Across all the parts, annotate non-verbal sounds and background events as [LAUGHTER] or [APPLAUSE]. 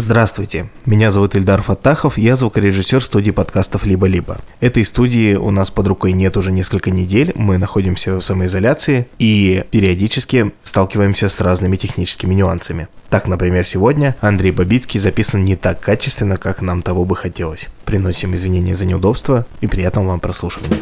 Здравствуйте, меня зовут Ильдар Фаттахов, я звукорежиссер студии подкастов «Либо-либо». Этой студии у нас под рукой нет уже несколько недель, мы находимся в самоизоляции и периодически сталкиваемся с разными техническими нюансами. Так, например, сегодня Андрей Бабицкий записан не так качественно, как нам того бы хотелось. Приносим извинения за неудобства и приятного вам прослушивания.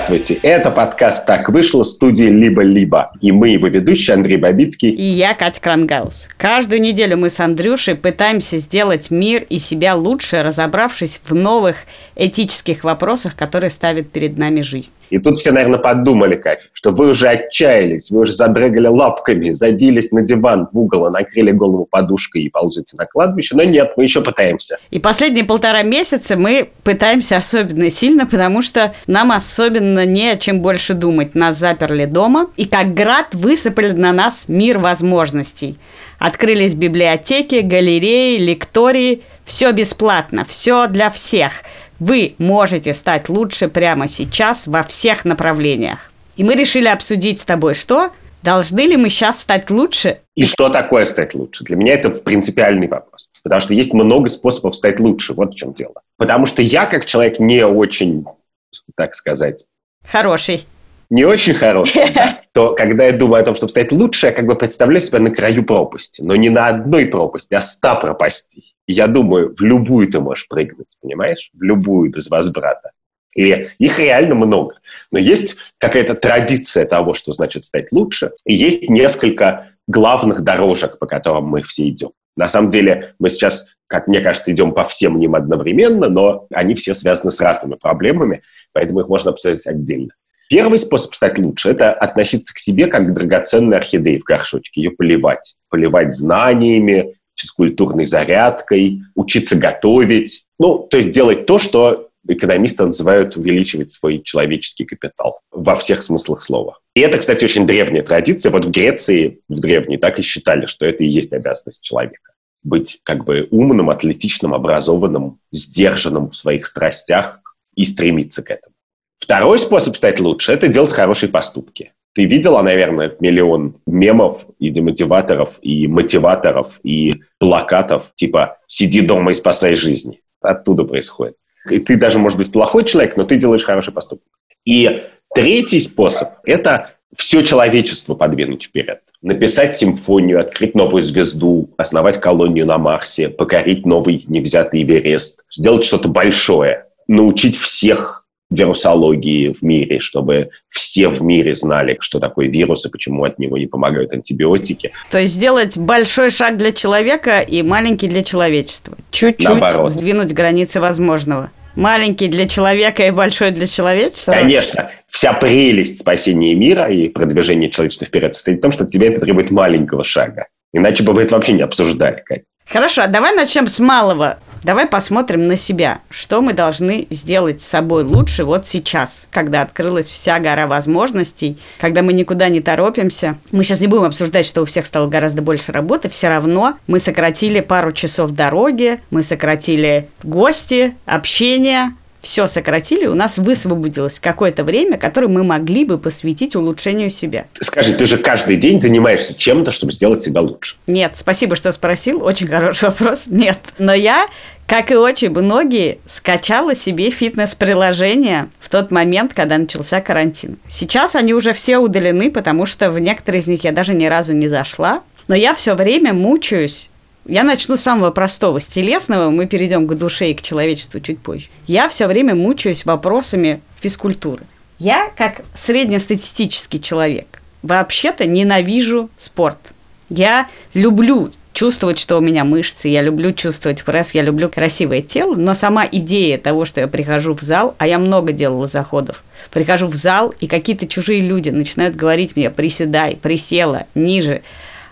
Здравствуйте, это подкаст «Так вышло» студии «Либо-либо». И мы его ведущие Андрей Бабицкий. И я, Катя Крангаус. Каждую неделю мы с Андрюшей пытаемся сделать мир и себя лучше, разобравшись в новых этических вопросах, которые ставит перед нами жизнь. И тут все, наверное, подумали, Катя, что вы уже отчаялись, вы уже задрыгали лапками, забились на диван в угол, и накрыли голову подушкой и ползете на кладбище. Но нет, мы еще пытаемся. И последние полтора месяца мы пытаемся особенно сильно, потому что нам особенно не о чем больше думать. Нас заперли дома, и как град высыпали на нас мир возможностей. Открылись библиотеки, галереи, лектории. Все бесплатно, все для всех. Вы можете стать лучше прямо сейчас во всех направлениях. И мы решили обсудить с тобой, что Должны ли мы сейчас стать лучше? И что такое стать лучше? Для меня это принципиальный вопрос. Потому что есть много способов стать лучше. Вот в чем дело. Потому что я, как человек не очень так сказать. Хороший. Не очень хороший, да, [LAUGHS] то когда я думаю о том, чтобы стать лучше, я как бы представляю себя на краю пропасти. Но не на одной пропасти, а ста пропастей. И я думаю, в любую ты можешь прыгнуть, понимаешь? В любую, без возврата. И их реально много. Но есть какая-то традиция того, что значит стать лучше, и есть несколько главных дорожек, по которым мы все идем. На самом деле мы сейчас, как мне кажется, идем по всем ним одновременно, но они все связаны с разными проблемами, поэтому их можно обсуждать отдельно. Первый способ стать лучше – это относиться к себе как к драгоценной орхидее в горшочке, ее поливать. Поливать знаниями, физкультурной зарядкой, учиться готовить. Ну, то есть делать то, что экономисты называют увеличивать свой человеческий капитал во всех смыслах слова. И это, кстати, очень древняя традиция. Вот в Греции, в древней, так и считали, что это и есть обязанность человека. Быть как бы умным, атлетичным, образованным, сдержанным в своих страстях и стремиться к этому. Второй способ стать лучше – это делать хорошие поступки. Ты видела, наверное, миллион мемов и демотиваторов, и мотиваторов, и плакатов, типа «сиди дома и спасай жизни». Оттуда происходит. И ты даже, может быть, плохой человек, но ты делаешь хороший поступок. И третий способ – это все человечество подвинуть вперед. Написать симфонию, открыть новую звезду, основать колонию на Марсе, покорить новый невзятый Эверест, сделать что-то большое, научить всех вирусологии в мире, чтобы все в мире знали, что такое вирус и почему от него не помогают антибиотики. То есть сделать большой шаг для человека и маленький для человечества. Чуть-чуть сдвинуть границы возможного. Маленький для человека и большой для человечества? Конечно. Вся прелесть спасения мира и продвижения человечества вперед состоит в том, что тебе это требует маленького шага. Иначе бы вы это вообще не обсуждали, Кать. Хорошо, а давай начнем с малого. Давай посмотрим на себя. Что мы должны сделать с собой лучше вот сейчас, когда открылась вся гора возможностей, когда мы никуда не торопимся. Мы сейчас не будем обсуждать, что у всех стало гораздо больше работы. Все равно мы сократили пару часов дороги, мы сократили гости, общение, все сократили, у нас высвободилось какое-то время, которое мы могли бы посвятить улучшению себя. Скажи, ты же каждый день занимаешься чем-то, чтобы сделать себя лучше? Нет, спасибо, что спросил. Очень хороший вопрос. Нет. Но я, как и очень многие, скачала себе фитнес-приложение в тот момент, когда начался карантин. Сейчас они уже все удалены, потому что в некоторые из них я даже ни разу не зашла. Но я все время мучаюсь я начну с самого простого, с телесного, мы перейдем к душе и к человечеству чуть позже. Я все время мучаюсь вопросами физкультуры. Я, как среднестатистический человек, вообще-то ненавижу спорт. Я люблю чувствовать, что у меня мышцы, я люблю чувствовать пресс, я люблю красивое тело, но сама идея того, что я прихожу в зал, а я много делала заходов, прихожу в зал, и какие-то чужие люди начинают говорить мне, приседай, присела, ниже,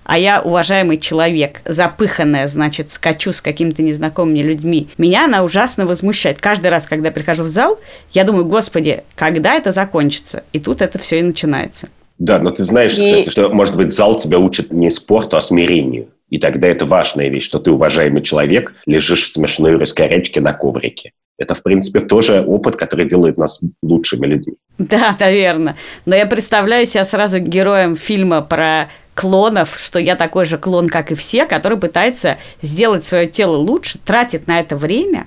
а я уважаемый человек, запыханная, значит, скачу с какими-то незнакомыми людьми, меня она ужасно возмущает. Каждый раз, когда прихожу в зал, я думаю, господи, когда это закончится? И тут это все и начинается. Да, но ты знаешь, и... кстати, что, может быть, зал тебя учит не спорту, а смирению. И тогда это важная вещь, что ты, уважаемый человек, лежишь в смешной раскорячке на коврике. Это, в принципе, тоже опыт, который делает нас лучшими людьми. Да, наверное. Но я представляю себя сразу героем фильма про клонов, что я такой же клон, как и все, который пытается сделать свое тело лучше, тратит на это время,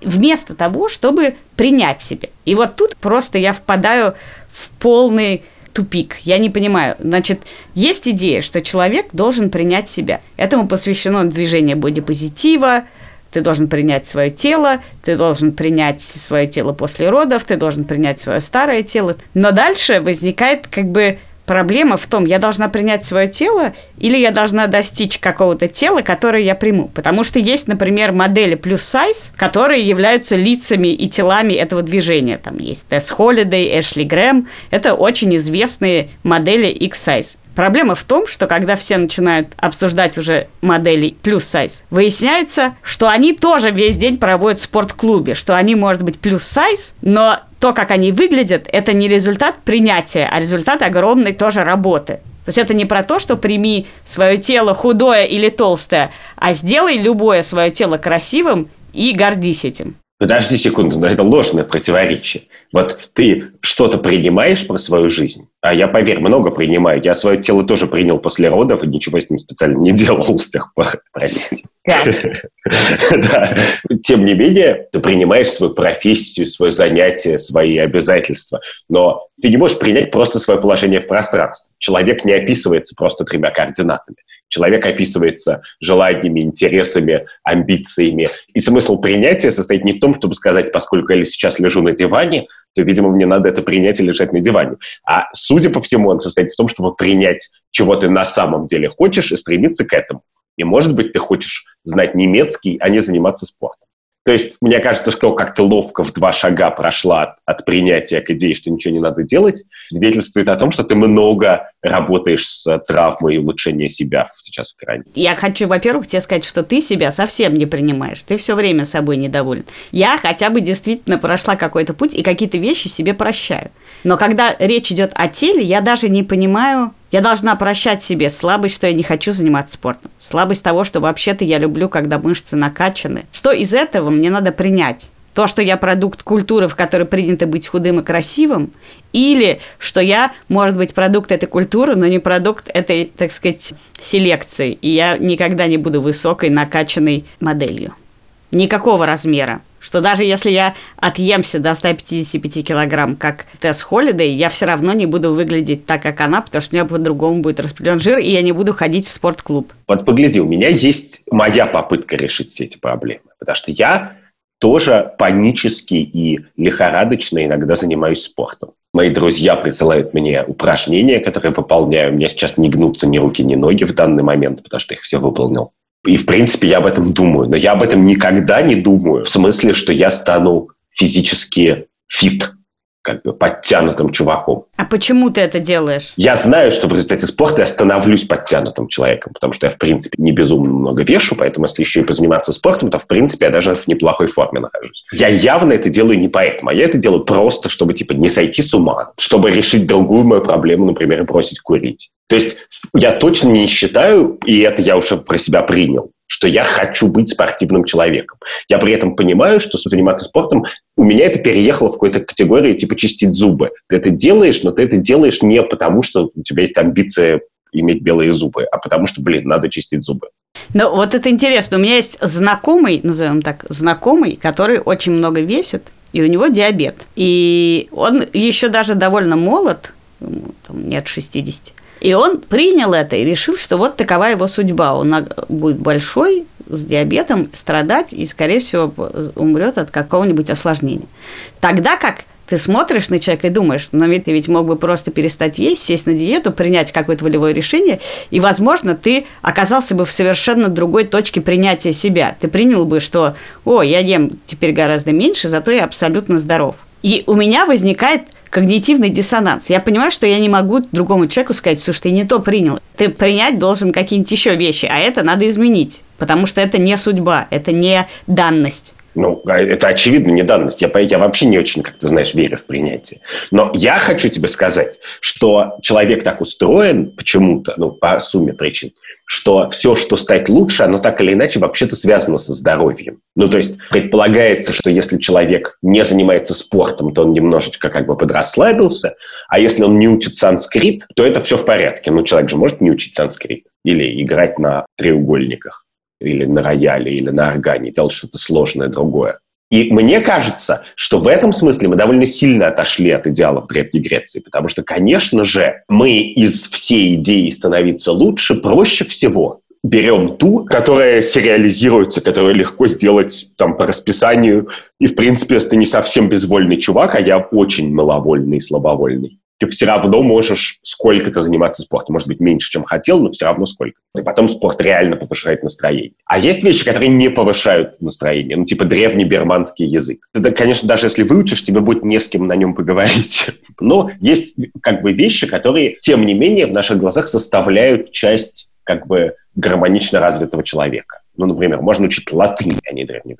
вместо того, чтобы принять себя. И вот тут просто я впадаю в полный тупик. Я не понимаю. Значит, есть идея, что человек должен принять себя. Этому посвящено движение бодипозитива, ты должен принять свое тело, ты должен принять свое тело после родов, ты должен принять свое старое тело. Но дальше возникает как бы Проблема в том, я должна принять свое тело или я должна достичь какого-то тела, которое я приму. Потому что есть, например, модели плюс сайз, которые являются лицами и телами этого движения. Там есть Тесс Холидей, Эшли Грэм. Это очень известные модели X-Size. Проблема в том, что когда все начинают обсуждать уже модели плюс сайз, выясняется, что они тоже весь день проводят в спортклубе, что они, может быть, плюс сайз, но то, как они выглядят, это не результат принятия, а результат огромной тоже работы. То есть это не про то, что прими свое тело худое или толстое, а сделай любое свое тело красивым и гордись этим. Подожди секунду, но это ложное противоречие. Вот ты что-то принимаешь про свою жизнь, а я, поверь, много принимаю. Я свое тело тоже принял после родов и ничего с ним специально не делал с тех пор. [LAUGHS] Тем не менее, ты принимаешь свою профессию, свое занятие, свои обязательства. Но ты не можешь принять просто свое положение в пространстве. Человек не описывается просто тремя координатами. Человек описывается желаниями, интересами, амбициями. И смысл принятия состоит не в том, чтобы сказать, поскольку я сейчас лежу на диване, то, видимо, мне надо это принять и лежать на диване. А, судя по всему, он состоит в том, чтобы принять, чего ты на самом деле хочешь, и стремиться к этому. И, может быть, ты хочешь знать немецкий, а не заниматься спортом. То есть мне кажется, что как то ловко в два шага прошла от, от принятия к идее, что ничего не надо делать, свидетельствует о том, что ты много работаешь с травмой и улучшением себя сейчас в карантине. Я хочу, во-первых, тебе сказать, что ты себя совсем не принимаешь. Ты все время собой недоволен. Я хотя бы действительно прошла какой-то путь и какие-то вещи себе прощаю. Но когда речь идет о теле, я даже не понимаю, я должна прощать себе слабость, что я не хочу заниматься спортом. Слабость того, что вообще-то я люблю, когда мышцы накачаны. Что из этого мне надо принять? То, что я продукт культуры, в которой принято быть худым и красивым, или что я, может быть, продукт этой культуры, но не продукт этой, так сказать, селекции, и я никогда не буду высокой, накачанной моделью. Никакого размера что даже если я отъемся до 155 килограмм, как Тесс Холидей, я все равно не буду выглядеть так, как она, потому что у меня по-другому будет распределен жир, и я не буду ходить в спортклуб. Вот погляди, у меня есть моя попытка решить все эти проблемы, потому что я тоже панически и лихорадочно иногда занимаюсь спортом. Мои друзья присылают мне упражнения, которые выполняю. У меня сейчас не гнутся ни руки, ни ноги в данный момент, потому что их все выполнил. И, в принципе, я об этом думаю. Но я об этом никогда не думаю. В смысле, что я стану физически фит как бы подтянутым чуваком. А почему ты это делаешь? Я знаю, что в результате спорта я становлюсь подтянутым человеком, потому что я, в принципе, не безумно много вешу, поэтому если еще и позаниматься спортом, то, в принципе, я даже в неплохой форме нахожусь. Я явно это делаю не поэтому, а я это делаю просто, чтобы, типа, не сойти с ума, чтобы решить другую мою проблему, например, бросить курить. То есть я точно не считаю, и это я уже про себя принял, что я хочу быть спортивным человеком. Я при этом понимаю, что заниматься спортом у меня это переехало в какую-то категорию типа чистить зубы. Ты это делаешь, но ты это делаешь не потому, что у тебя есть амбиция иметь белые зубы, а потому что, блин, надо чистить зубы. Ну, вот это интересно. У меня есть знакомый, назовем так, знакомый, который очень много весит, и у него диабет. И он еще даже довольно молод, там, нет 60. И он принял это и решил, что вот такова его судьба. Он будет большой, с диабетом, страдать и, скорее всего, умрет от какого-нибудь осложнения. Тогда как ты смотришь на человека и думаешь, но ведь ты ведь мог бы просто перестать есть, сесть на диету, принять какое-то волевое решение, и, возможно, ты оказался бы в совершенно другой точке принятия себя. Ты принял бы, что, о, я ем теперь гораздо меньше, зато я абсолютно здоров. И у меня возникает когнитивный диссонанс. Я понимаю, что я не могу другому человеку сказать, слушай, ты не то принял. Ты принять должен какие-нибудь еще вещи, а это надо изменить, потому что это не судьба, это не данность. Ну, а это очевидно не данность. Я, я вообще не очень, как ты знаешь, верю в принятие. Но я хочу тебе сказать, что человек так устроен почему-то, ну, по сумме причин, что все, что стать лучше, оно так или иначе вообще-то связано со здоровьем. Ну, то есть предполагается, что если человек не занимается спортом, то он немножечко как бы подрасслабился, а если он не учит санскрит, то это все в порядке. Ну, человек же может не учить санскрит или играть на треугольниках или на рояле, или на органе, делать что-то сложное другое. И мне кажется, что в этом смысле мы довольно сильно отошли от идеалов Древней Греции, потому что, конечно же, мы из всей идеи становиться лучше проще всего берем ту, которая сериализируется, которую легко сделать там по расписанию. И, в принципе, если ты не совсем безвольный чувак, а я очень маловольный и слабовольный, ты все равно можешь сколько-то заниматься спортом. Может быть, меньше, чем хотел, но все равно сколько. И потом спорт реально повышает настроение. А есть вещи, которые не повышают настроение. Ну, типа древний берманский язык. Ты, конечно, даже если выучишь, тебе будет не с кем на нем поговорить. [LAUGHS] Но есть как бы вещи, которые, тем не менее, в наших глазах составляют часть как бы гармонично развитого человека. Ну, например, можно учить латынь, а не древний,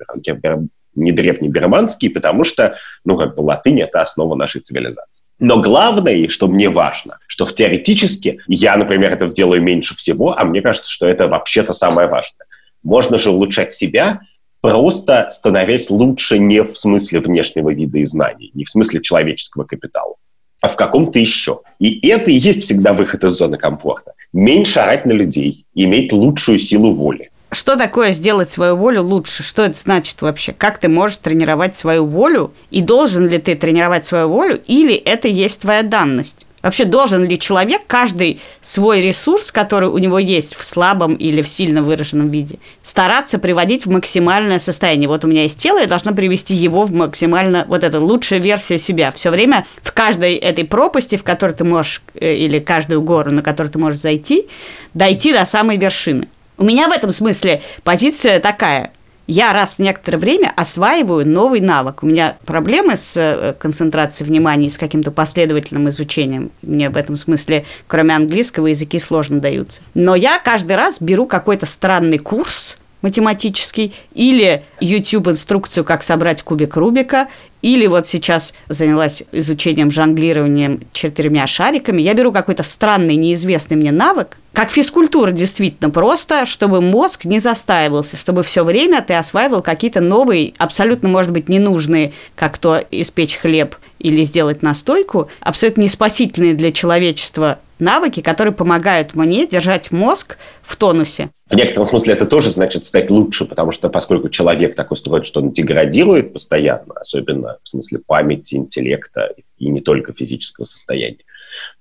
не древний берманский, потому что, ну, как бы латынь — это основа нашей цивилизации. Но главное, что мне важно, что в теоретически я, например, это делаю меньше всего, а мне кажется, что это вообще-то самое важное. Можно же улучшать себя, просто становясь лучше не в смысле внешнего вида и знаний, не в смысле человеческого капитала, а в каком-то еще. И это и есть всегда выход из зоны комфорта. Меньше орать на людей, иметь лучшую силу воли. Что такое сделать свою волю лучше? Что это значит вообще? Как ты можешь тренировать свою волю? И должен ли ты тренировать свою волю? Или это есть твоя данность? Вообще должен ли человек каждый свой ресурс, который у него есть в слабом или в сильно выраженном виде, стараться приводить в максимальное состояние? Вот у меня есть тело, я должна привести его в максимально, вот это лучшая версия себя. Все время в каждой этой пропасти, в которой ты можешь, э, или каждую гору, на которую ты можешь зайти, дойти до самой вершины. У меня в этом смысле позиция такая. Я раз в некоторое время осваиваю новый навык. У меня проблемы с э, концентрацией внимания с каким-то последовательным изучением. Мне в этом смысле, кроме английского, языки сложно даются. Но я каждый раз беру какой-то странный курс, математический, или YouTube-инструкцию, как собрать кубик Рубика, или вот сейчас занялась изучением жонглированием четырьмя шариками. Я беру какой-то странный, неизвестный мне навык, как физкультура действительно просто, чтобы мозг не застаивался, чтобы все время ты осваивал какие-то новые, абсолютно, может быть, ненужные, как то испечь хлеб или сделать настойку, абсолютно не спасительные для человечества навыки, которые помогают мне держать мозг в тонусе. В некотором смысле это тоже значит стать лучше, потому что поскольку человек так устроен, что он деградирует постоянно, особенно в смысле памяти, интеллекта и не только физического состояния,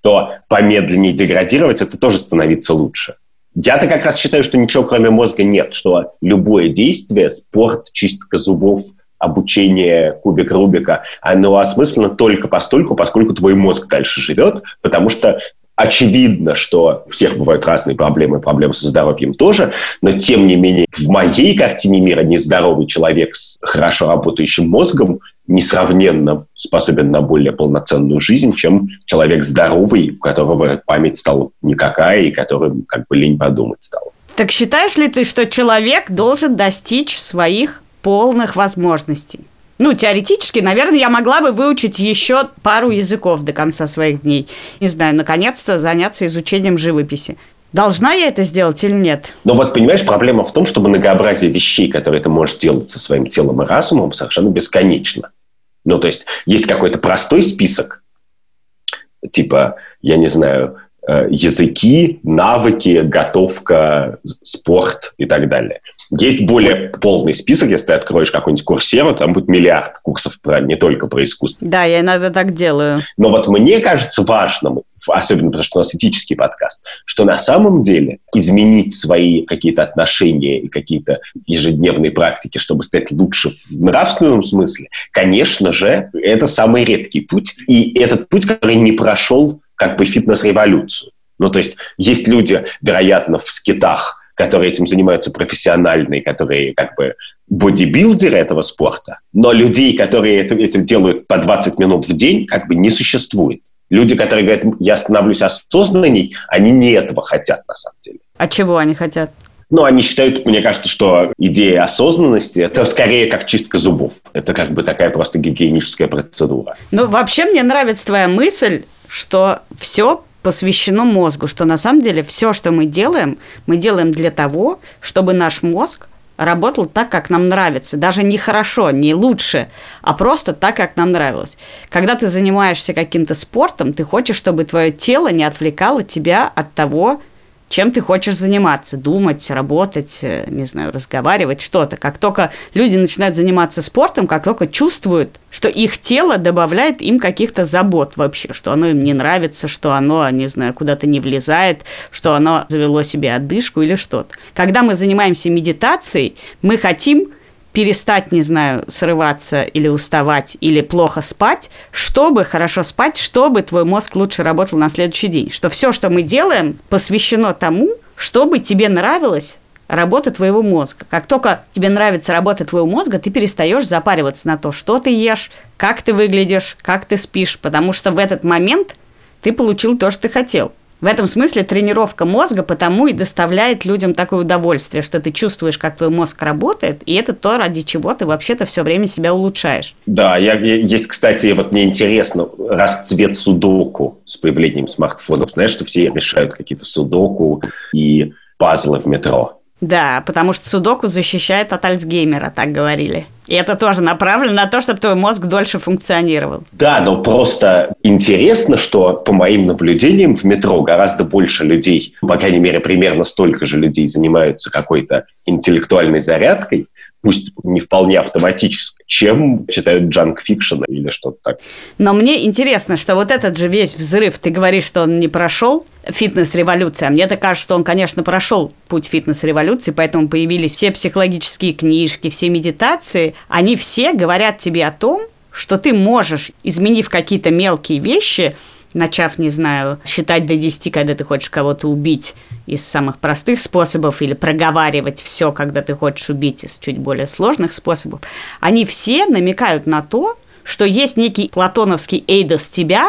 то помедленнее деградировать это тоже становиться лучше. Я-то как раз считаю, что ничего кроме мозга нет, что любое действие, спорт, чистка зубов, обучение кубик Рубика, оно осмысленно только постольку, поскольку твой мозг дальше живет, потому что Очевидно, что у всех бывают разные проблемы, проблемы со здоровьем тоже, но тем не менее в моей картине мира нездоровый человек с хорошо работающим мозгом несравненно способен на более полноценную жизнь, чем человек здоровый, у которого память стала никакая и который как бы лень подумать стал. Так считаешь ли ты, что человек должен достичь своих полных возможностей? Ну, теоретически, наверное, я могла бы выучить еще пару языков до конца своих дней. Не знаю, наконец-то заняться изучением живописи. Должна я это сделать или нет? Ну вот, понимаешь, проблема в том, что многообразие вещей, которые ты можешь делать со своим телом и разумом, совершенно бесконечно. Ну, то есть, есть какой-то простой список, типа, я не знаю, э, языки, навыки, готовка, спорт и так далее – есть более полный список, если ты откроешь какой-нибудь курсеру, там будет миллиард курсов про, не только про искусство. Да, я иногда так делаю. Но вот мне кажется важным, особенно потому что у нас этический подкаст, что на самом деле изменить свои какие-то отношения и какие-то ежедневные практики, чтобы стать лучше в нравственном смысле, конечно же, это самый редкий путь. И этот путь, который не прошел как бы фитнес-революцию. Ну, то есть есть люди, вероятно, в скитах, которые этим занимаются профессиональные, которые как бы бодибилдеры этого спорта, но людей, которые это, этим делают по 20 минут в день, как бы не существует. Люди, которые говорят, я становлюсь осознанней, они не этого хотят на самом деле. А чего они хотят? Ну, они считают, мне кажется, что идея осознанности – это скорее как чистка зубов. Это как бы такая просто гигиеническая процедура. Ну, вообще мне нравится твоя мысль, что все посвящено мозгу, что на самом деле все, что мы делаем, мы делаем для того, чтобы наш мозг работал так, как нам нравится. Даже не хорошо, не лучше, а просто так, как нам нравилось. Когда ты занимаешься каким-то спортом, ты хочешь, чтобы твое тело не отвлекало тебя от того, чем ты хочешь заниматься, думать, работать, э, не знаю, разговаривать, что-то. Как только люди начинают заниматься спортом, как только чувствуют, что их тело добавляет им каких-то забот вообще, что оно им не нравится, что оно, не знаю, куда-то не влезает, что оно завело себе отдышку или что-то. Когда мы занимаемся медитацией, мы хотим перестать, не знаю, срываться или уставать, или плохо спать, чтобы хорошо спать, чтобы твой мозг лучше работал на следующий день. Что все, что мы делаем, посвящено тому, чтобы тебе нравилось работа твоего мозга. Как только тебе нравится работа твоего мозга, ты перестаешь запариваться на то, что ты ешь, как ты выглядишь, как ты спишь, потому что в этот момент ты получил то, что ты хотел. В этом смысле тренировка мозга потому и доставляет людям такое удовольствие, что ты чувствуешь, как твой мозг работает, и это то, ради чего ты вообще-то все время себя улучшаешь. Да, я, есть, кстати, вот мне интересно, расцвет судоку с появлением смартфонов. Знаешь, что все решают какие-то судоку и пазлы в метро. Да, потому что судоку защищает от Альцгеймера, так говорили. И это тоже направлено на то, чтобы твой мозг дольше функционировал. Да, но просто интересно, что по моим наблюдениям в метро гораздо больше людей, по крайней мере, примерно столько же людей занимаются какой-то интеллектуальной зарядкой, пусть не вполне автоматически, чем читают junk fiction или что-то так. Но мне интересно, что вот этот же весь взрыв, ты говоришь, что он не прошел, фитнес-революция. Мне так кажется, что он, конечно, прошел путь фитнес-революции, поэтому появились все психологические книжки, все медитации. Они все говорят тебе о том, что ты можешь, изменив какие-то мелкие вещи, начав, не знаю, считать до 10, когда ты хочешь кого-то убить из самых простых способов, или проговаривать все, когда ты хочешь убить из чуть более сложных способов, они все намекают на то, что есть некий платоновский эйдос тебя,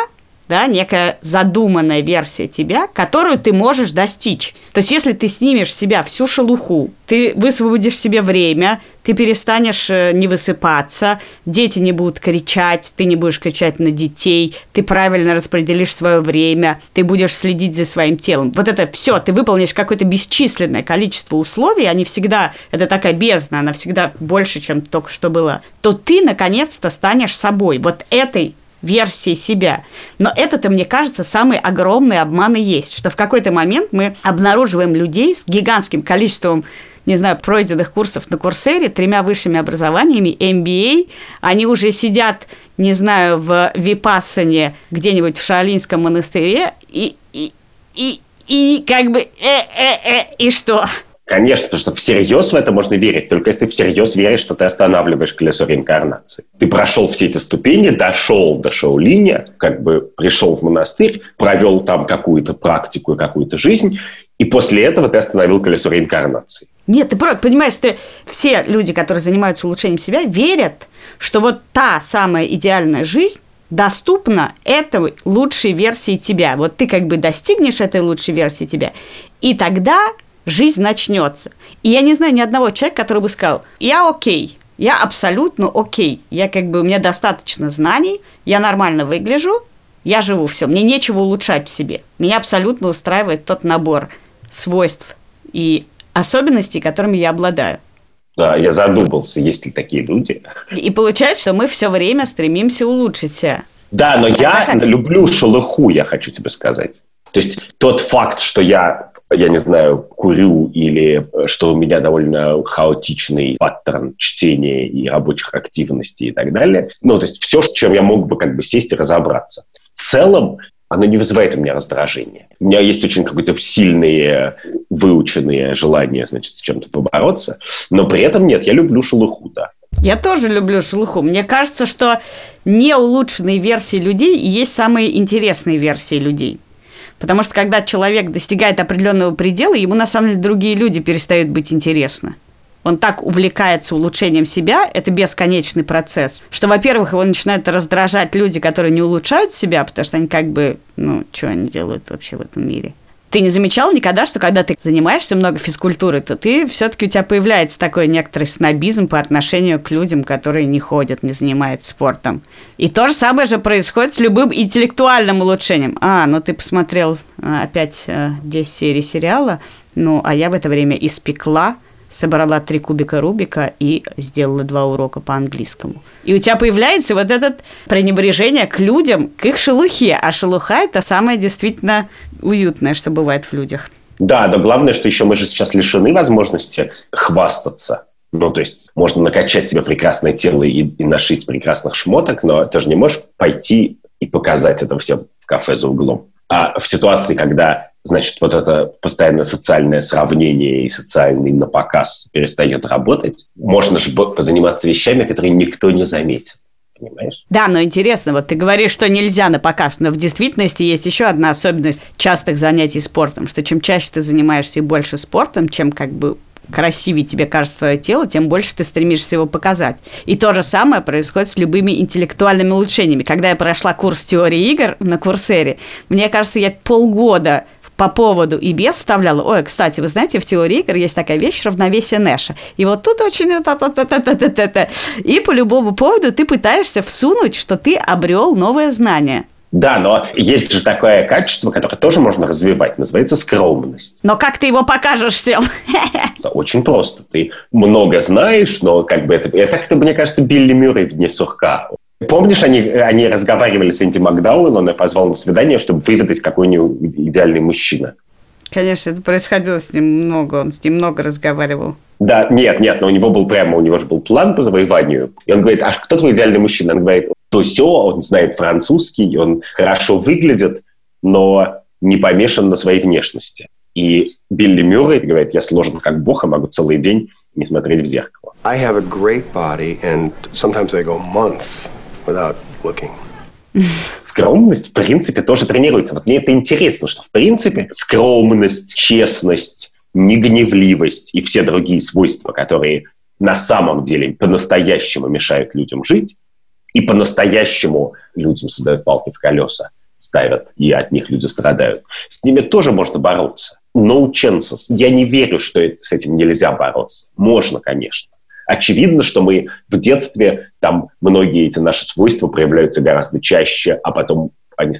да, некая задуманная версия тебя, которую ты можешь достичь. То есть, если ты снимешь с себя всю шелуху, ты высвободишь себе время, ты перестанешь э, не высыпаться, дети не будут кричать, ты не будешь кричать на детей, ты правильно распределишь свое время, ты будешь следить за своим телом. Вот это все, ты выполнишь какое-то бесчисленное количество условий, они всегда, это такая бездна, она всегда больше, чем только что была, то ты наконец-то станешь собой. Вот этой версии себя. Но это-то, мне кажется, самый огромный обман и есть, что в какой-то момент мы обнаруживаем людей с гигантским количеством не знаю, пройденных курсов на Курсере, тремя высшими образованиями, MBA, они уже сидят, не знаю, в Випассане где-нибудь в Шаолинском монастыре, и, и, и, и как бы, э-э-э, и что? Конечно, потому что всерьез в это можно верить, только если ты всерьез веришь, что ты останавливаешь колесо реинкарнации. Ты прошел все эти ступени, дошел до Шаолиня, как бы пришел в монастырь, провел там какую-то практику и какую-то жизнь, и после этого ты остановил колесо реинкарнации. Нет, ты просто понимаешь, что все люди, которые занимаются улучшением себя, верят, что вот та самая идеальная жизнь доступна этой лучшей версии тебя. Вот ты как бы достигнешь этой лучшей версии тебя, и тогда жизнь начнется. И я не знаю ни одного человека, который бы сказал, я окей, я абсолютно окей, я как бы, у меня достаточно знаний, я нормально выгляжу, я живу все, мне нечего улучшать в себе. Меня абсолютно устраивает тот набор свойств и особенностей, которыми я обладаю. Да, я задумался, есть ли такие люди. И получается, что мы все время стремимся улучшить себя. Да, но я люблю шелуху, я хочу тебе сказать. То есть тот факт, что я я не знаю, курю или э, что у меня довольно хаотичный паттерн чтения и рабочих активностей и так далее. Ну, то есть все, с чем я мог бы как бы сесть и разобраться. В целом, оно не вызывает у меня раздражения. У меня есть очень какое-то сильное, выученное желание, значит, с чем-то побороться, но при этом нет, я люблю шелуху, да. Я тоже люблю шелуху. Мне кажется, что не улучшенные версии людей есть самые интересные версии людей. Потому что когда человек достигает определенного предела, ему на самом деле другие люди перестают быть интересны. Он так увлекается улучшением себя, это бесконечный процесс, что, во-первых, его начинают раздражать люди, которые не улучшают себя, потому что они как бы, ну, что они делают вообще в этом мире? Ты не замечал никогда, что когда ты занимаешься много физкультурой, то ты все-таки у тебя появляется такой некоторый снобизм по отношению к людям, которые не ходят, не занимаются спортом. И то же самое же происходит с любым интеллектуальным улучшением. А, ну ты посмотрел а, опять 10 э, серий сериала, ну а я в это время испекла собрала три кубика Рубика и сделала два урока по английскому. И у тебя появляется вот это пренебрежение к людям, к их шелухе. А шелуха – это самое действительно уютное, что бывает в людях. Да, но главное, что еще мы же сейчас лишены возможности хвастаться. Ну, то есть можно накачать себе прекрасное тело и, и нашить прекрасных шмоток, но ты же не можешь пойти и показать это всем в кафе за углом. А в ситуации, когда значит, вот это постоянное социальное сравнение и социальный напоказ перестает работать, можно же позаниматься вещами, которые никто не заметит. Понимаешь? Да, но интересно, вот ты говоришь, что нельзя на показ, но в действительности есть еще одна особенность частых занятий спортом, что чем чаще ты занимаешься и больше спортом, чем как бы красивее тебе кажется твое тело, тем больше ты стремишься его показать. И то же самое происходит с любыми интеллектуальными улучшениями. Когда я прошла курс теории игр на Курсере, мне кажется, я полгода по поводу и без вставляла. Ой, кстати, вы знаете, в теории игр есть такая вещь равновесие Нэша. И вот тут очень... И по любому поводу ты пытаешься всунуть, что ты обрел новое знание. Да, но есть же такое качество, которое тоже можно развивать, называется скромность. Но как ты его покажешь всем? Очень просто. Ты много знаешь, но как бы это... Это, мне кажется, Билли Мюррей в «Дне сурка». Помнишь, они, они разговаривали с Энди Макдауэлл, он ее позвал на свидание, чтобы выведать, какой у него идеальный мужчина. Конечно, это происходило с ним много, он с ним много разговаривал. Да, нет, нет, но у него был прямо, у него же был план по завоеванию. И он говорит, а кто твой идеальный мужчина? Он говорит, то все, он знает французский, он хорошо выглядит, но не помешан на своей внешности. И Билли Мюррей говорит, я сложен как бог, и могу целый день не смотреть в зеркало. I have a great body, and sometimes I go months without looking. Скромность, в принципе, тоже тренируется. Вот мне это интересно, что, в принципе, скромность, честность, негневливость и все другие свойства, которые на самом деле по-настоящему мешают людям жить, и по-настоящему людям создают палки в колеса, ставят, и от них люди страдают. С ними тоже можно бороться. No chances. Я не верю, что с этим нельзя бороться. Можно, конечно. Очевидно, что мы в детстве, там многие эти наши свойства проявляются гораздо чаще, а потом они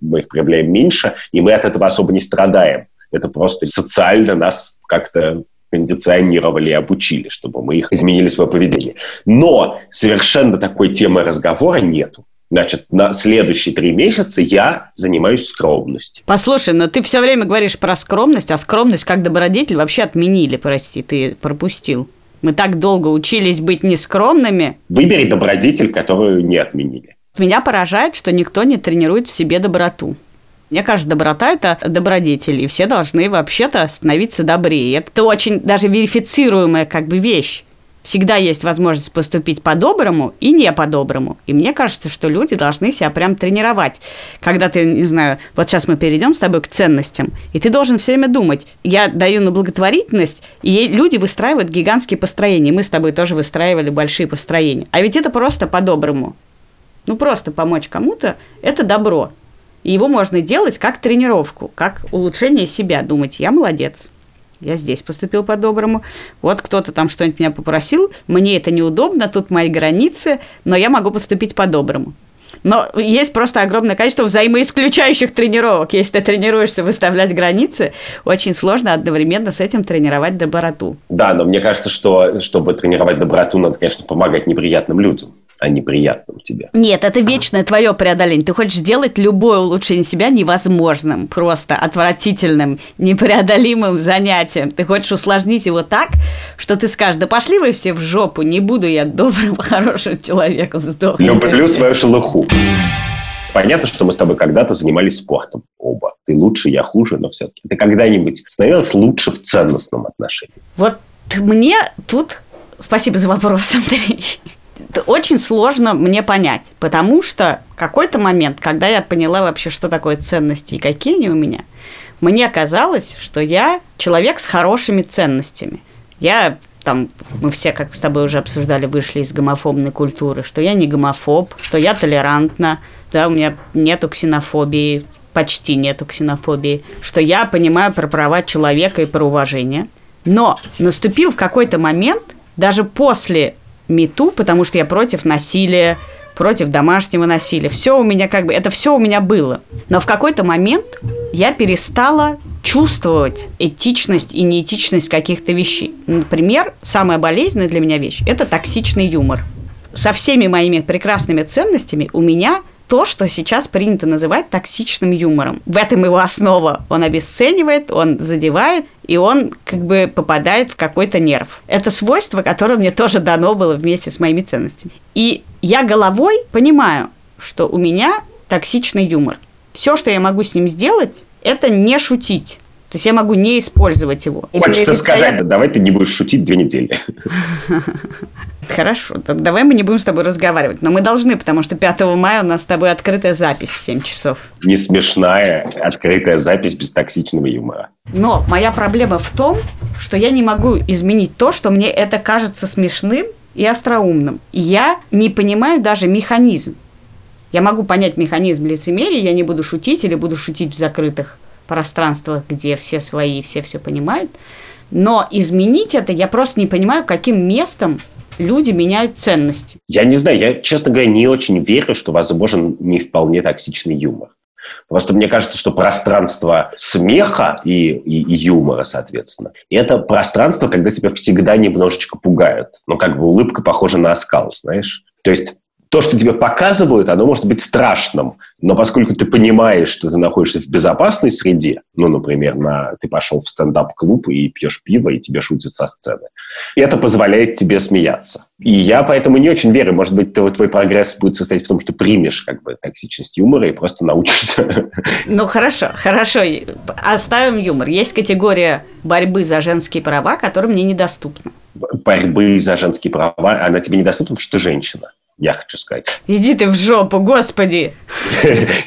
мы их проявляем меньше, и мы от этого особо не страдаем. Это просто социально нас как-то кондиционировали и обучили, чтобы мы их изменили свое поведение. Но совершенно такой темы разговора нету. Значит, на следующие три месяца я занимаюсь скромностью. Послушай, но ты все время говоришь про скромность, а скромность как добродетель вообще отменили, прости, ты пропустил. Мы так долго учились быть нескромными. Выбери добродетель, которую не отменили. Меня поражает, что никто не тренирует в себе доброту. Мне кажется, доброта – это добродетель, и все должны вообще-то становиться добрее. Это очень даже верифицируемая как бы вещь всегда есть возможность поступить по-доброму и не по-доброму. И мне кажется, что люди должны себя прям тренировать. Когда ты, не знаю, вот сейчас мы перейдем с тобой к ценностям, и ты должен все время думать, я даю на благотворительность, и люди выстраивают гигантские построения. Мы с тобой тоже выстраивали большие построения. А ведь это просто по-доброму. Ну, просто помочь кому-то – это добро. И его можно делать как тренировку, как улучшение себя. Думать, я молодец, я здесь поступил по-доброму. Вот кто-то там что-нибудь меня попросил, мне это неудобно, тут мои границы, но я могу поступить по-доброму. Но есть просто огромное количество взаимоисключающих тренировок. Если ты тренируешься выставлять границы, очень сложно одновременно с этим тренировать доброту. Да, но мне кажется, что чтобы тренировать доброту, надо, конечно, помогать неприятным людям а неприятным тебе. Нет, это вечное твое преодоление. Ты хочешь сделать любое улучшение себя невозможным, просто отвратительным, непреодолимым занятием. Ты хочешь усложнить его так, что ты скажешь, да пошли вы все в жопу, не буду я добрым, [LAUGHS] хорошим человеком сдохнуть. Люблю свою шелуху. Понятно, что мы с тобой когда-то занимались спортом оба. Ты лучше, я хуже, но все-таки. Ты когда-нибудь становилась лучше в ценностном отношении? Вот мне тут... Спасибо за вопрос, [LAUGHS] Андрей очень сложно мне понять, потому что какой-то момент, когда я поняла вообще, что такое ценности и какие они у меня, мне казалось, что я человек с хорошими ценностями. Я там, мы все, как с тобой уже обсуждали, вышли из гомофобной культуры, что я не гомофоб, что я толерантна, да, у меня нету ксенофобии, почти нету ксенофобии, что я понимаю про права человека и про уважение. Но наступил в какой-то момент, даже после МИТУ, потому что я против насилия, против домашнего насилия. Все у меня как бы, это все у меня было. Но в какой-то момент я перестала чувствовать этичность и неэтичность каких-то вещей. Например, самая болезненная для меня вещь – это токсичный юмор. Со всеми моими прекрасными ценностями у меня то, что сейчас принято называть токсичным юмором. В этом его основа. Он обесценивает, он задевает, и он как бы попадает в какой-то нерв. Это свойство, которое мне тоже дано было вместе с моими ценностями. И я головой понимаю, что у меня токсичный юмор. Все, что я могу с ним сделать, это не шутить. То есть я могу не использовать его. Хочешь сказать, я... да, давай ты не будешь шутить две недели. [LAUGHS] Хорошо, так давай мы не будем с тобой разговаривать. Но мы должны, потому что 5 мая у нас с тобой открытая запись в 7 часов. Не смешная открытая запись без токсичного юмора. Но моя проблема в том, что я не могу изменить то, что мне это кажется смешным и остроумным. И я не понимаю даже механизм. Я могу понять механизм лицемерия, я не буду шутить или буду шутить в закрытых пространствах, где все свои, все все понимают. Но изменить это я просто не понимаю, каким местом люди меняют ценности. Я не знаю, я, честно говоря, не очень верю, что возможен не вполне токсичный юмор. Просто мне кажется, что пространство смеха и, и, и юмора, соответственно, это пространство, когда тебя всегда немножечко пугают. Ну, как бы улыбка похожа на оскал, знаешь? То есть то, что тебе показывают, оно может быть страшным, но поскольку ты понимаешь, что ты находишься в безопасной среде, ну, например, на, ты пошел в стендап-клуб и пьешь пиво, и тебе шутят со сцены, это позволяет тебе смеяться. И я поэтому не очень верю. Может быть, твой, твой прогресс будет состоять в том, что примешь как бы токсичность юмора и просто научишься. Ну, хорошо, хорошо. Оставим юмор. Есть категория борьбы за женские права, которая мне недоступна. Борьбы за женские права, она тебе недоступна, потому что ты женщина я хочу сказать. [LAUGHS] Иди ты в жопу, господи!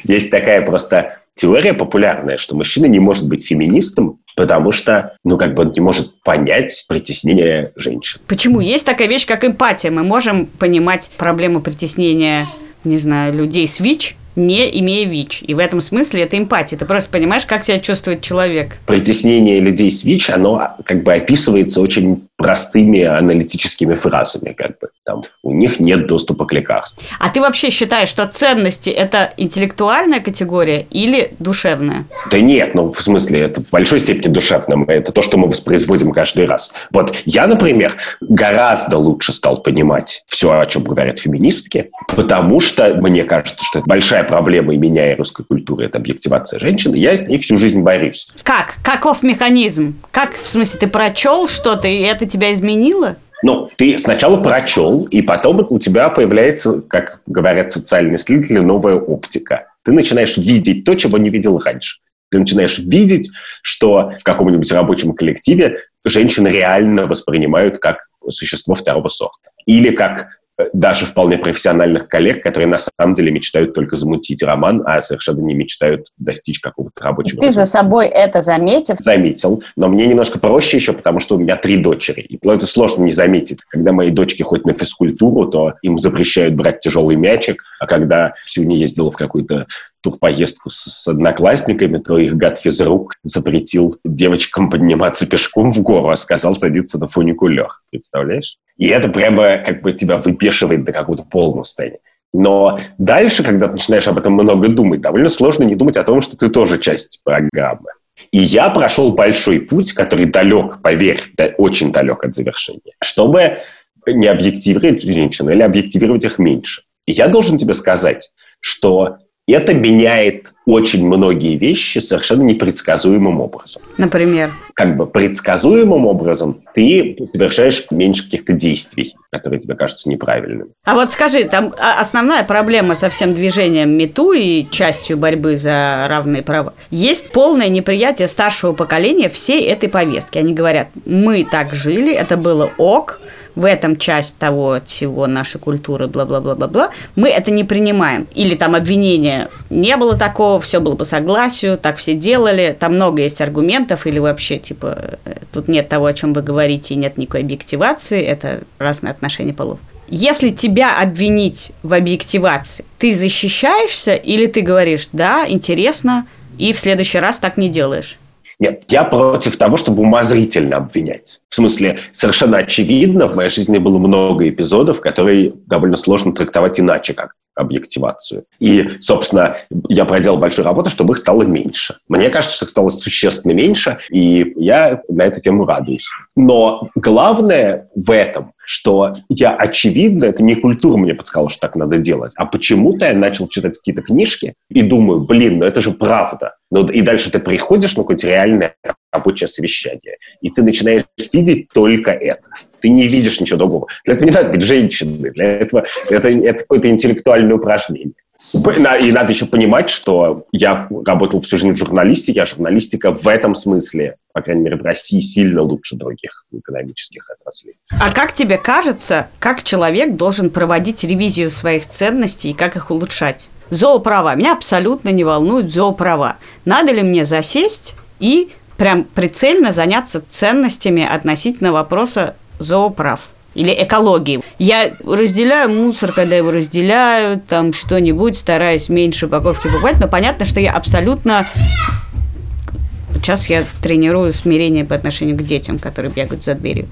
Есть такая просто теория популярная, что мужчина не может быть феминистом, потому что, ну, как бы он не может понять притеснение женщин. Почему? Есть такая вещь, как эмпатия. Мы можем понимать проблему притеснения, не знаю, людей с ВИЧ, не имея ВИЧ. И в этом смысле это эмпатия. Ты просто понимаешь, как себя чувствует человек. Притеснение людей с ВИЧ, оно как бы описывается очень простыми аналитическими фразами, как бы там у них нет доступа к лекарствам. А ты вообще считаешь, что ценности это интеллектуальная категория или душевная? Да нет, ну в смысле это в большой степени душевная. Это то, что мы воспроизводим каждый раз. Вот я, например, гораздо лучше стал понимать все, о чем говорят феминистки, потому что мне кажется, что это большая проблема и меня, и русской культуры, это объективация женщин, я с ней всю жизнь борюсь. Как? Каков механизм? Как, в смысле, ты прочел что-то, и это тебя изменило? Ну, ты сначала прочел, и потом у тебя появляется, как говорят социальные исследователи, новая оптика. Ты начинаешь видеть то, чего не видел раньше. Ты начинаешь видеть, что в каком-нибудь рабочем коллективе женщины реально воспринимают как существо второго сорта. Или как даже вполне профессиональных коллег, которые на самом деле мечтают только замутить роман, а совершенно не мечтают достичь какого-то рабочего. Ты за собой это заметил? Заметил, но мне немножко проще еще, потому что у меня три дочери, и это сложно не заметить. Когда мои дочки ходят на физкультуру, то им запрещают брать тяжелый мячик, а когда Сюня ездила в какую-то турпоездку с одноклассниками, то их гад физрук запретил девочкам подниматься пешком в гору, а сказал садиться на фуникулер. Представляешь? И это прямо как бы тебя выпешивает до какого-то полного состояния. Но дальше, когда ты начинаешь об этом много думать, довольно сложно не думать о том, что ты тоже часть программы. И я прошел большой путь, который далек, поверь, очень далек от завершения, чтобы не объективировать женщин или объективировать их меньше. И я должен тебе сказать, что это меняет очень многие вещи совершенно непредсказуемым образом. Например? Как бы предсказуемым образом ты совершаешь меньше каких-то действий, которые тебе кажутся неправильными. А вот скажи, там основная проблема со всем движением МИТУ и частью борьбы за равные права. Есть полное неприятие старшего поколения всей этой повестки. Они говорят, мы так жили, это было ок, в этом часть того всего нашей культуры, бла-бла-бла-бла-бла, мы это не принимаем. Или там обвинение, не было такого, все было по согласию, так все делали, там много есть аргументов, или вообще, типа, тут нет того, о чем вы говорите, нет никакой объективации, это разные отношения полов. Если тебя обвинить в объективации, ты защищаешься или ты говоришь, да, интересно, и в следующий раз так не делаешь. Нет, я против того, чтобы умозрительно обвинять. В смысле, совершенно очевидно, в моей жизни было много эпизодов, которые довольно сложно трактовать иначе, как объективацию. И, собственно, я проделал большую работу, чтобы их стало меньше. Мне кажется, что их стало существенно меньше, и я на эту тему радуюсь. Но главное в этом, что я, очевидно, это не культура мне подсказала, что так надо делать, а почему-то я начал читать какие-то книжки и думаю, блин, ну это же правда. Ну, и дальше ты приходишь на какое-то реальное рабочее совещание, и ты начинаешь видеть только это. Ты не видишь ничего другого. Для этого не надо быть женщиной. Для этого это, это какое-то интеллектуальное упражнение. И надо еще понимать, что я работал всю жизнь в журналистике, а журналистика в этом смысле, по крайней мере, в России сильно лучше других экономических отраслей. А как тебе кажется, как человек должен проводить ревизию своих ценностей и как их улучшать? Зооправа. Меня абсолютно не волнуют зооправа. Надо ли мне засесть и прям прицельно заняться ценностями относительно вопроса зооправ или экологии. Я разделяю мусор, когда его разделяю, там что-нибудь, стараюсь меньше упаковки покупать, но понятно, что я абсолютно Сейчас я тренирую смирение по отношению к детям, которые бегают за дверью.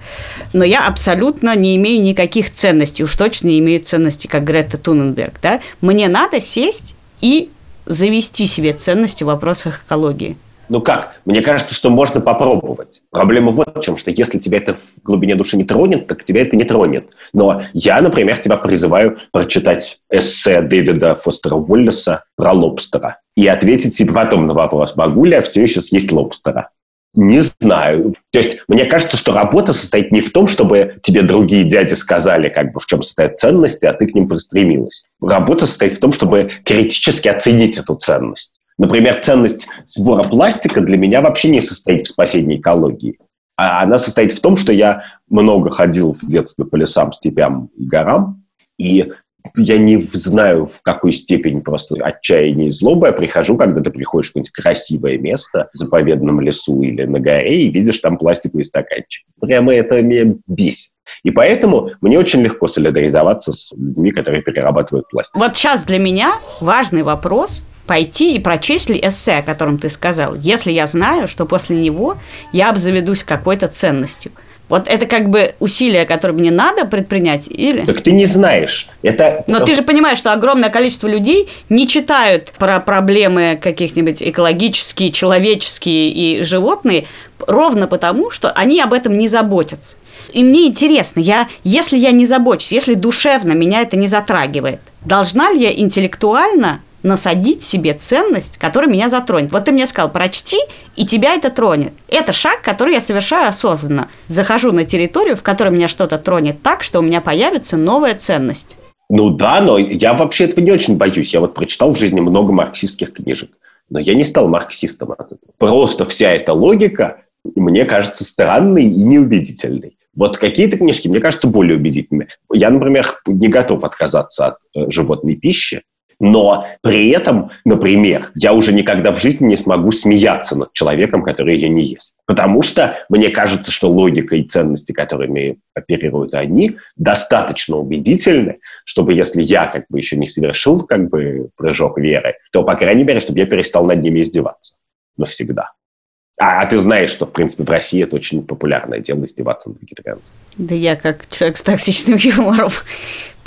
Но я абсолютно не имею никаких ценностей, уж точно не имею ценностей, как Грета Туненберг. Да? Мне надо сесть и завести себе ценности в вопросах экологии. Ну как? Мне кажется, что можно попробовать. Проблема вот в чем, что если тебя это в глубине души не тронет, так тебя это не тронет. Но я, например, тебя призываю прочитать эссе Дэвида Фостера Уоллеса про лобстера и ответить себе потом на вопрос, могу ли я все еще съесть лобстера. Не знаю. То есть мне кажется, что работа состоит не в том, чтобы тебе другие дяди сказали, как бы в чем состоят ценности, а ты к ним пристремилась. Работа состоит в том, чтобы критически оценить эту ценность. Например, ценность сбора пластика для меня вообще не состоит в спасении экологии. А она состоит в том, что я много ходил в детстве по лесам, степям и горам, и я не знаю, в какой степени просто отчаяние и злоба я прихожу, когда ты приходишь в какое-нибудь красивое место в заповедном лесу или на горе и видишь там пластиковый стаканчик. Прямо это меня бесит. И поэтому мне очень легко солидаризоваться с людьми, которые перерабатывают пластик. Вот сейчас для меня важный вопрос – пойти и прочесть ли эссе, о котором ты сказал, если я знаю, что после него я обзаведусь какой-то ценностью. Вот это как бы усилия, которые мне надо предпринять, или? Так ты не знаешь. Это... Но ты же понимаешь, что огромное количество людей не читают про проблемы каких-нибудь экологические, человеческие и животные ровно потому, что они об этом не заботятся. И мне интересно, я, если я не забочусь, если душевно меня это не затрагивает, должна ли я интеллектуально насадить себе ценность, которая меня затронет. Вот ты мне сказал, прочти, и тебя это тронет. Это шаг, который я совершаю осознанно. Захожу на территорию, в которой меня что-то тронет так, что у меня появится новая ценность. Ну да, но я вообще этого не очень боюсь. Я вот прочитал в жизни много марксистских книжек, но я не стал марксистом. Просто вся эта логика мне кажется странной и неубедительной. Вот какие-то книжки, мне кажется, более убедительными. Я, например, не готов отказаться от э, животной пищи, но при этом, например, я уже никогда в жизни не смогу смеяться над человеком, который ее не ест. Потому что мне кажется, что логика и ценности, которыми оперируют они, достаточно убедительны, чтобы если я как бы еще не совершил как бы прыжок веры, то, по крайней мере, чтобы я перестал над ними издеваться навсегда. А, а ты знаешь, что, в принципе, в России это очень популярное дело издеваться над вегетарианцами. Да я как человек с токсичным юмором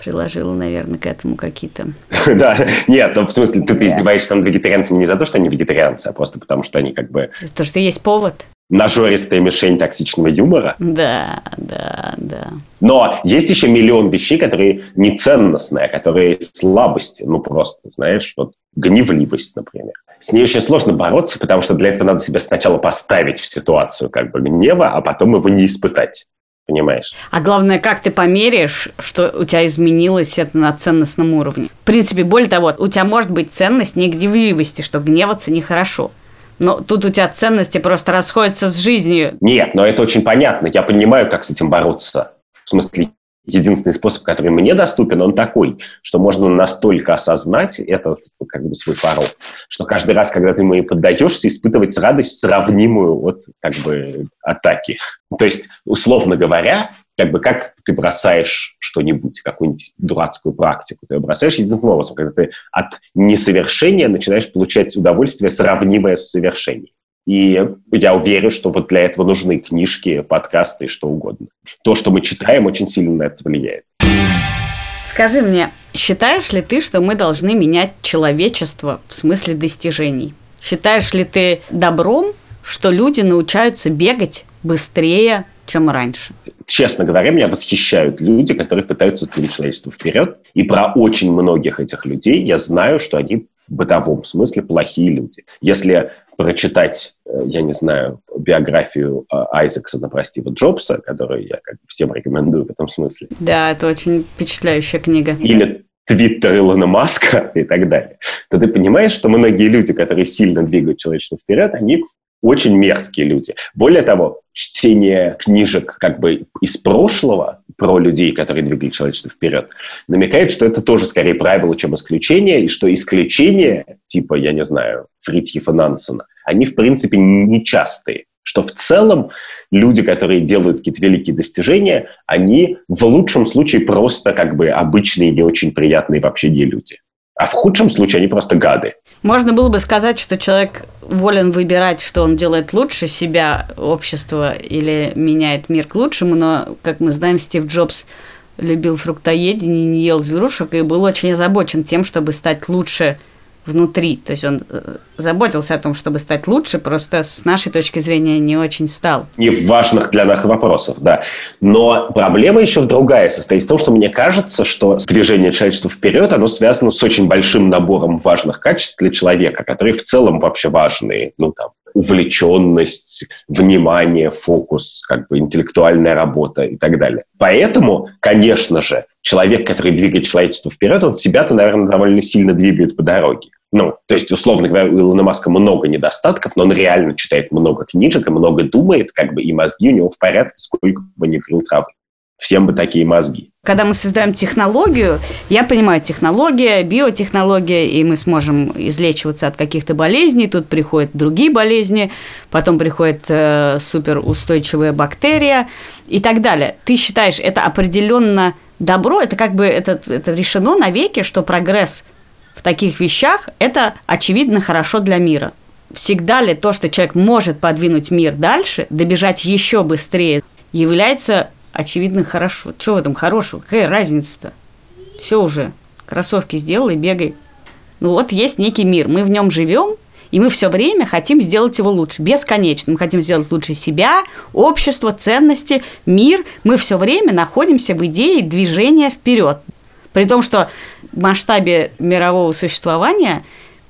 приложила, наверное, к этому какие-то... [LAUGHS] Да, нет, ну, в смысле, ты, ты издеваешься над вегетарианцами не за то, что они вегетарианцы, а просто потому, что они как бы... То, что есть повод. Нажористая мишень токсичного юмора. Да, да, да. Но есть еще миллион вещей, которые неценностные, которые слабости, ну просто, знаешь, вот гневливость, например. С ней очень сложно бороться, потому что для этого надо себя сначала поставить в ситуацию как бы гнева, а потом его не испытать понимаешь. А главное, как ты померяешь, что у тебя изменилось это на ценностном уровне. В принципе, более того, у тебя может быть ценность негневливости, что гневаться нехорошо. Но тут у тебя ценности просто расходятся с жизнью. Нет, но это очень понятно. Я понимаю, как с этим бороться. В смысле, единственный способ, который мне доступен, он такой, что можно настолько осознать это как бы свой порог, что каждый раз, когда ты ему поддаешься, испытывать радость, сравнимую от как бы атаки. То есть, условно говоря, как бы как ты бросаешь что-нибудь, какую-нибудь дурацкую практику. Ты бросаешь единственным образом, когда ты от несовершения начинаешь получать удовольствие, сравнимое с совершением. И я уверен, что вот для этого нужны книжки, подкасты и что угодно. То, что мы читаем, очень сильно на это влияет. Скажи мне, считаешь ли ты, что мы должны менять человечество в смысле достижений? Считаешь ли ты добром, что люди научаются бегать быстрее, чем раньше? Честно говоря, меня восхищают люди, которые пытаются двинуть человечество вперед. И про очень многих этих людей я знаю, что они в бытовом смысле плохие люди. Если прочитать, э, я не знаю, биографию э, Айзексона, прости, вот Джобса, которую я как всем рекомендую в этом смысле. Да, это очень впечатляющая книга. Или Твиттер Илона Маска [LAUGHS] и так далее, то ты понимаешь, что многие люди, которые сильно двигают человечество вперед, они очень мерзкие люди. Более того, чтение книжек как бы из прошлого про людей, которые двигали человечество вперед, намекает, что это тоже скорее правило, чем исключение, и что исключения, типа, я не знаю, Фритьефа Нансена, они, в принципе, нечастые. Что в целом люди, которые делают какие-то великие достижения, они в лучшем случае просто как бы обычные, не очень приятные в общении люди. А в худшем случае они просто гады. Можно было бы сказать, что человек волен выбирать, что он делает лучше себя, общество или меняет мир к лучшему, но, как мы знаем, Стив Джобс любил фруктоедение, не ел зверушек и был очень озабочен тем, чтобы стать лучше – внутри. То есть он э, заботился о том, чтобы стать лучше, просто с нашей точки зрения не очень стал. Не в важных для нас вопросах, да. Но проблема еще в другая состоит в том, что мне кажется, что движение человечества вперед, оно связано с очень большим набором важных качеств для человека, которые в целом вообще важные. Ну, там, увлеченность, внимание, фокус, как бы интеллектуальная работа и так далее. Поэтому, конечно же, человек, который двигает человечество вперед, он себя-то, наверное, довольно сильно двигает по дороге. Ну, то есть, условно говоря, у Илона Маска много недостатков, но он реально читает много книжек и много думает, как бы, и мозги у него в порядке, сколько бы ни крыл травы. Всем бы такие мозги. Когда мы создаем технологию, я понимаю, технология, биотехнология, и мы сможем излечиваться от каких-то болезней, тут приходят другие болезни, потом приходит э, суперустойчивая бактерия и так далее. Ты считаешь, это определенно добро, это как бы это, это решено навеки, что прогресс в таких вещах – это очевидно хорошо для мира. Всегда ли то, что человек может подвинуть мир дальше, добежать еще быстрее, является очевидно, хорошо. Что в этом хорошего? Какая разница-то? Все уже. Кроссовки сделал и бегай. Ну вот есть некий мир, мы в нем живем, и мы все время хотим сделать его лучше, бесконечно. Мы хотим сделать лучше себя, общество, ценности, мир. Мы все время находимся в идее движения вперед. При том, что в масштабе мирового существования,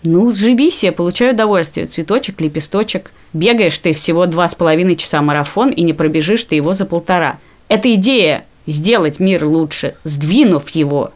ну, живи себе, получай удовольствие. Цветочек, лепесточек. Бегаешь ты всего два с половиной часа марафон, и не пробежишь ты его за полтора – эта идея сделать мир лучше, сдвинув его,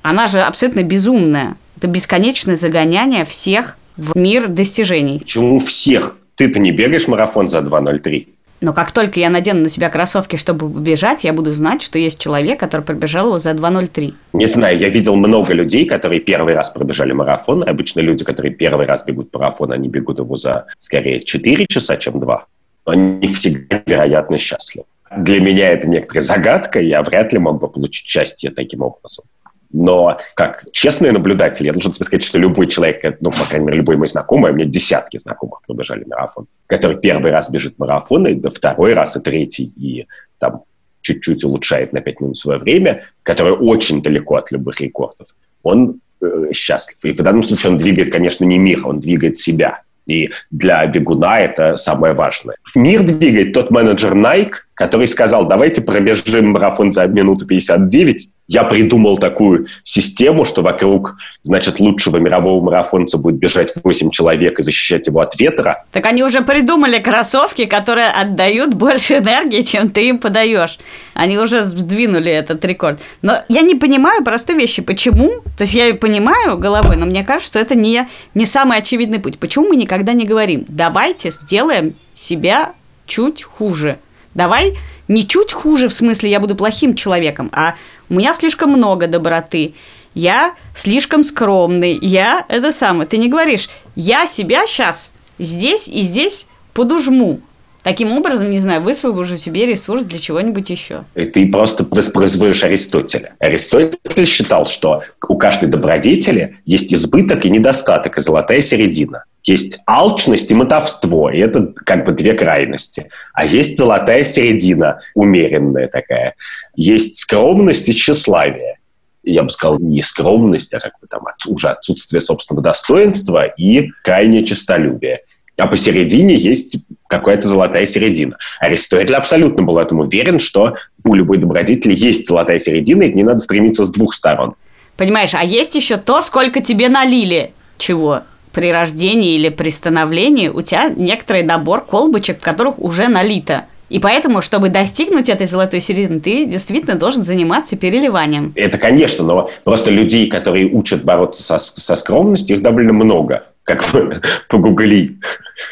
она же абсолютно безумная. Это бесконечное загоняние всех в мир достижений. Почему всех? Ты-то не бегаешь марафон за 2.03. Но как только я надену на себя кроссовки, чтобы бежать, я буду знать, что есть человек, который пробежал его за 2.03. Не знаю, я видел много людей, которые первый раз пробежали марафон. Обычно люди, которые первый раз бегут марафон, они бегут его за скорее 4 часа, чем 2. Они всегда вероятно счастливы. Для меня это некоторая загадка, я вряд ли мог бы получить счастье таким образом. Но как честный наблюдатель, я должен сказать, что любой человек, ну, по крайней мере, любой мой знакомый, у меня десятки знакомых пробежали марафон, который первый раз бежит марафон, и да, второй раз, и третий, и там чуть-чуть улучшает на пять минут свое время, которое очень далеко от любых рекордов, он э, счастлив. И в данном случае он двигает, конечно, не мир, он двигает себя. И для бегуна это самое важное. Мир двигает тот менеджер Nike, который сказал, давайте пробежим марафон за минуту 59, я придумал такую систему, что вокруг, значит, лучшего мирового марафонца будет бежать 8 человек и защищать его от ветра. Так они уже придумали кроссовки, которые отдают больше энергии, чем ты им подаешь. Они уже сдвинули этот рекорд. Но я не понимаю простой вещи. Почему? То есть я понимаю головой, но мне кажется, что это не, не самый очевидный путь. Почему мы никогда не говорим, давайте сделаем себя чуть хуже. Давай не чуть хуже, в смысле, я буду плохим человеком, а у меня слишком много доброты, я слишком скромный, я это самое. Ты не говоришь, я себя сейчас здесь и здесь подужму. Таким образом, не знаю, высвобожу себе ресурс для чего-нибудь еще. И ты просто воспроизводишь Аристотеля. Аристотель считал, что у каждой добродетели есть избыток и недостаток, и золотая середина. Есть алчность и мотовство, и это как бы две крайности. А есть золотая середина, умеренная такая. Есть скромность и тщеславие я бы сказал, не скромность, а как бы там уже отсутствие собственного достоинства и крайнее честолюбие. А посередине есть какая-то золотая середина. Аристотель абсолютно был этому уверен, что у любой добродетели есть золотая середина, и к ней надо стремиться с двух сторон. Понимаешь, а есть еще то, сколько тебе налили чего при рождении или при становлении у тебя некоторый набор колбочек, в которых уже налито. И поэтому, чтобы достигнуть этой золотой середины, ты действительно должен заниматься переливанием. Это, конечно, но просто людей, которые учат бороться со, со скромностью, их довольно много. Как бы погугли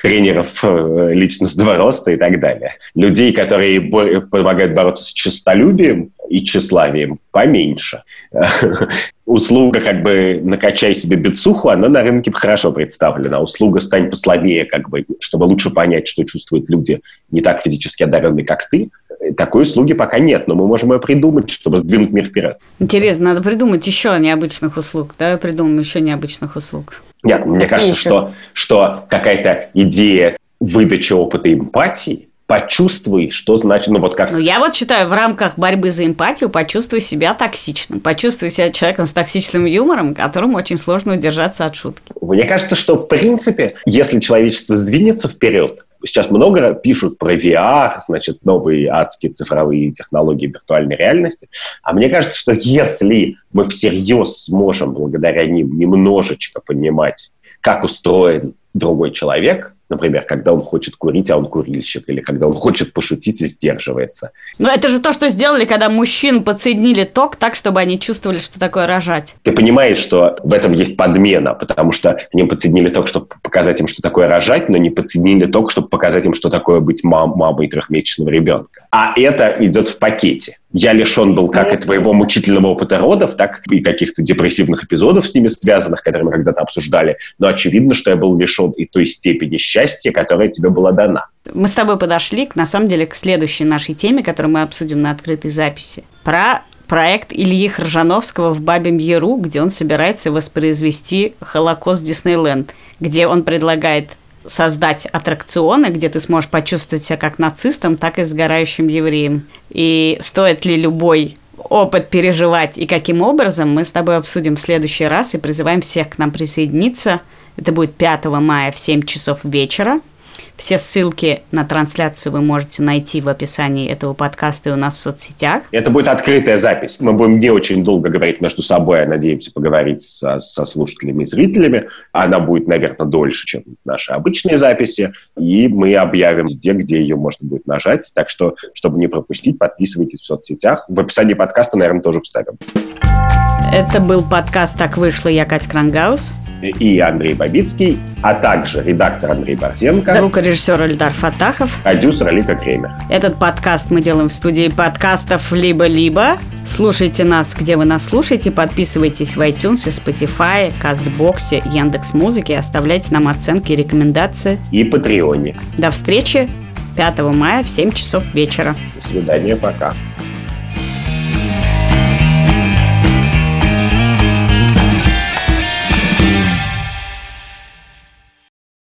тренеров э, личностного роста и так далее. Людей, которые помогают бороться с честолюбием и тщеславием, поменьше. [LAUGHS] Услуга как бы накачай себе бицуху, она на рынке хорошо представлена. Услуга стань послабее, как бы, чтобы лучше понять, что чувствуют люди не так физически одаренные, как ты. Такой услуги пока нет, но мы можем ее придумать, чтобы сдвинуть мир вперед. Интересно, надо придумать еще необычных услуг. Давай придумаем еще необычных услуг. Нет, мне кажется, что, что какая-то идея выдачи опыта эмпатии, почувствуй, что значит, ну вот как... Ну, я вот считаю, в рамках борьбы за эмпатию почувствуй себя токсичным. Почувствуй себя человеком с токсичным юмором, которому очень сложно удержаться от шутки. Мне кажется, что, в принципе, если человечество сдвинется вперед, сейчас много пишут про VR, значит, новые адские цифровые технологии виртуальной реальности. А мне кажется, что если мы всерьез сможем благодаря ним немножечко понимать, как устроен другой человек, Например, когда он хочет курить, а он курильщик, или когда он хочет пошутить и сдерживается. Но это же то, что сделали, когда мужчин подсоединили ток так, чтобы они чувствовали, что такое рожать. Ты понимаешь, что в этом есть подмена, потому что они подсоединили ток, чтобы показать им, что такое рожать, но не подсоединили ток, чтобы показать им, что такое быть мам мамой трехмесячного ребенка. А это идет в пакете я лишен был как и твоего мучительного опыта родов, так и каких-то депрессивных эпизодов с ними связанных, которые мы когда-то обсуждали. Но очевидно, что я был лишен и той степени счастья, которая тебе была дана. Мы с тобой подошли, на самом деле, к следующей нашей теме, которую мы обсудим на открытой записи. Про проект Ильи Хржановского в Бабем Яру, где он собирается воспроизвести Холокост Диснейленд, где он предлагает создать аттракционы, где ты сможешь почувствовать себя как нацистом, так и сгорающим евреем. И стоит ли любой опыт переживать и каким образом, мы с тобой обсудим в следующий раз и призываем всех к нам присоединиться. Это будет 5 мая в 7 часов вечера. Все ссылки на трансляцию вы можете найти в описании этого подкаста и у нас в соцсетях. Это будет открытая запись. Мы будем не очень долго говорить между собой, а надеемся поговорить со, со слушателями и зрителями. Она будет, наверное, дольше, чем наши обычные записи. И мы объявим везде, где ее можно будет нажать. Так что, чтобы не пропустить, подписывайтесь в соцсетях. В описании подкаста, наверное, тоже вставим. Это был подкаст «Так вышло». Я Катя Крангаус и Андрей Бабицкий, а также редактор Андрей Борзенко. Звукорежиссер Эльдар Фатахов. Продюсер Алика Кремер. Этот подкаст мы делаем в студии подкастов «Либо-либо». Слушайте нас, где вы нас слушаете. Подписывайтесь в iTunes, Spotify, Кастбоксе, Яндекс.Музыке. Оставляйте нам оценки и рекомендации. И Патреоне. До встречи 5 мая в 7 часов вечера. До свидания, пока.